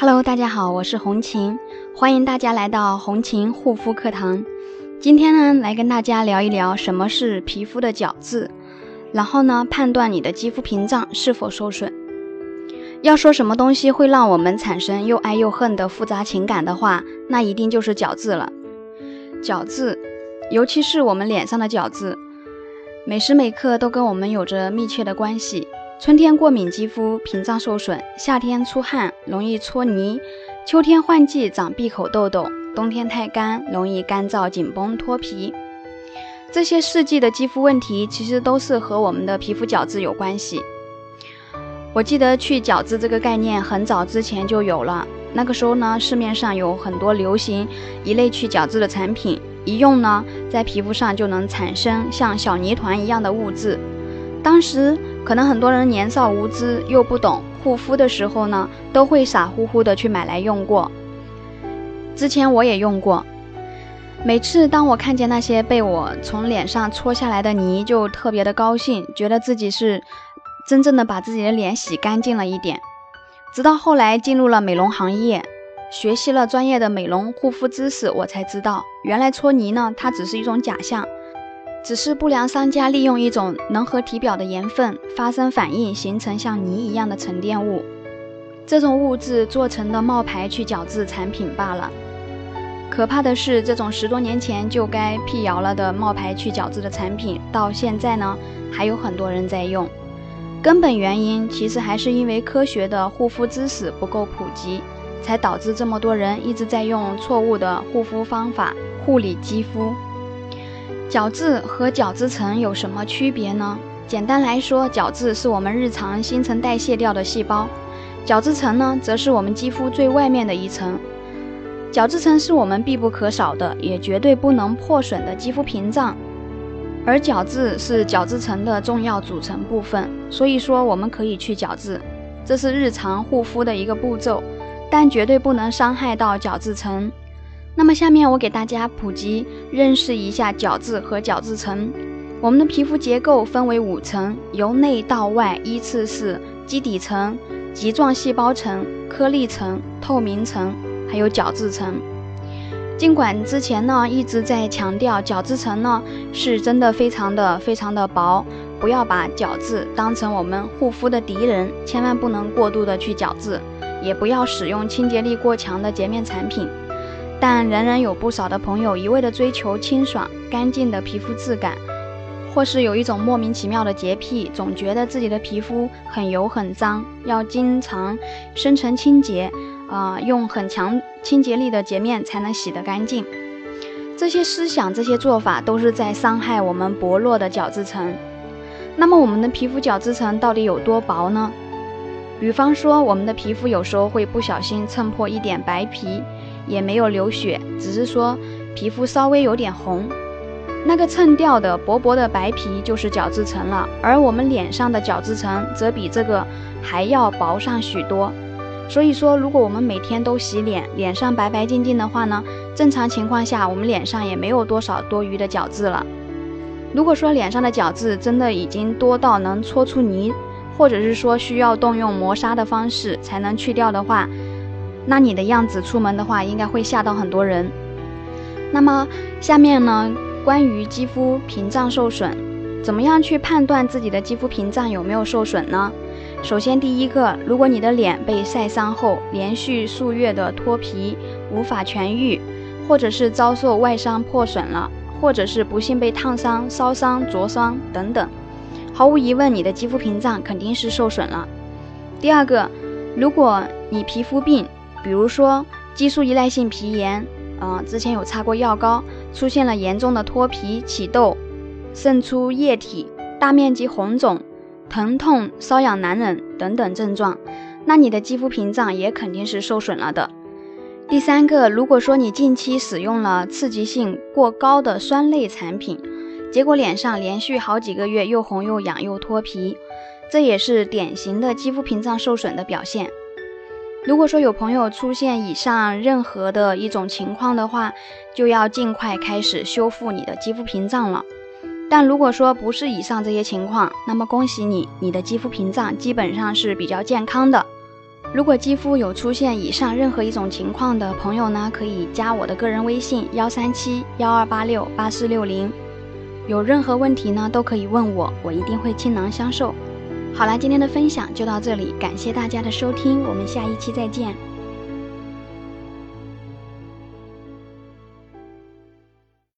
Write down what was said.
Hello，大家好，我是红琴，欢迎大家来到红琴护肤课堂。今天呢，来跟大家聊一聊什么是皮肤的角质，然后呢，判断你的肌肤屏障是否受损。要说什么东西会让我们产生又爱又恨的复杂情感的话，那一定就是角质了。角质，尤其是我们脸上的角质，每时每刻都跟我们有着密切的关系。春天过敏肌肤屏障受损，夏天出汗容易搓泥，秋天换季长闭口痘痘，冬天太干容易干燥紧绷脱皮。这些四季的肌肤问题其实都是和我们的皮肤角质有关系。我记得去角质这个概念很早之前就有了，那个时候呢，市面上有很多流行一类去角质的产品，一用呢，在皮肤上就能产生像小泥团一样的物质。当时可能很多人年少无知又不懂护肤的时候呢，都会傻乎乎的去买来用过。之前我也用过，每次当我看见那些被我从脸上搓下来的泥，就特别的高兴，觉得自己是真正的把自己的脸洗干净了一点。直到后来进入了美容行业，学习了专业的美容护肤知识，我才知道，原来搓泥呢，它只是一种假象。只是不良商家利用一种能和体表的盐分发生反应，形成像泥一样的沉淀物，这种物质做成的冒牌去角质产品罢了。可怕的是，这种十多年前就该辟谣了的冒牌去角质的产品，到现在呢还有很多人在用。根本原因其实还是因为科学的护肤知识不够普及，才导致这么多人一直在用错误的护肤方法护理肌肤。角质和角质层有什么区别呢？简单来说，角质是我们日常新陈代谢掉的细胞，角质层呢，则是我们肌肤最外面的一层。角质层是我们必不可少的，也绝对不能破损的肌肤屏障，而角质是角质层的重要组成部分。所以说，我们可以去角质，这是日常护肤的一个步骤，但绝对不能伤害到角质层。那么下面我给大家普及认识一下角质和角质层。我们的皮肤结构分为五层，由内到外依次是基底层、棘状细胞层、颗粒层、透明层，还有角质层。尽管之前呢一直在强调角质层呢是真的非常的非常的薄，不要把角质当成我们护肤的敌人，千万不能过度的去角质，也不要使用清洁力过强的洁面产品。但仍然有不少的朋友一味的追求清爽干净的皮肤质感，或是有一种莫名其妙的洁癖，总觉得自己的皮肤很油很脏，要经常深层清洁，啊，用很强清洁力的洁面才能洗得干净。这些思想、这些做法都是在伤害我们薄弱的角质层。那么，我们的皮肤角质层到底有多薄呢？比方说，我们的皮肤有时候会不小心蹭破一点白皮。也没有流血，只是说皮肤稍微有点红，那个蹭掉的薄薄的白皮就是角质层了。而我们脸上的角质层则比这个还要薄上许多。所以说，如果我们每天都洗脸，脸上白白净净的话呢，正常情况下我们脸上也没有多少多余的角质了。如果说脸上的角质真的已经多到能搓出泥，或者是说需要动用磨砂的方式才能去掉的话，那你的样子出门的话，应该会吓到很多人。那么下面呢，关于肌肤屏障受损，怎么样去判断自己的肌肤屏障有没有受损呢？首先，第一个，如果你的脸被晒伤后连续数月的脱皮无法痊愈，或者是遭受外伤破损了，或者是不幸被烫伤、烧伤、灼伤等等，毫无疑问，你的肌肤屏障肯定是受损了。第二个，如果你皮肤病，比如说激素依赖性皮炎，啊，之前有擦过药膏，出现了严重的脱皮、起痘、渗出液体、大面积红肿、疼痛、瘙痒难忍等等症状，那你的肌肤屏障也肯定是受损了的。第三个，如果说你近期使用了刺激性过高的酸类产品，结果脸上连续好几个月又红又痒又脱皮，这也是典型的肌肤屏障受损的表现。如果说有朋友出现以上任何的一种情况的话就要尽快开始修复你的肌肤屏障了。但如果说不是以上这些情况那么恭喜你你的肌肤屏障基本上是比较健康的。如果肌肤有出现以上任何一种情况的朋友呢可以加我的个人微信幺三七幺二八六八四六零。有任何问题呢都可以问我我一定会倾囊相授。好啦今天的分享就到这里感谢大家的收听我们下一期再见。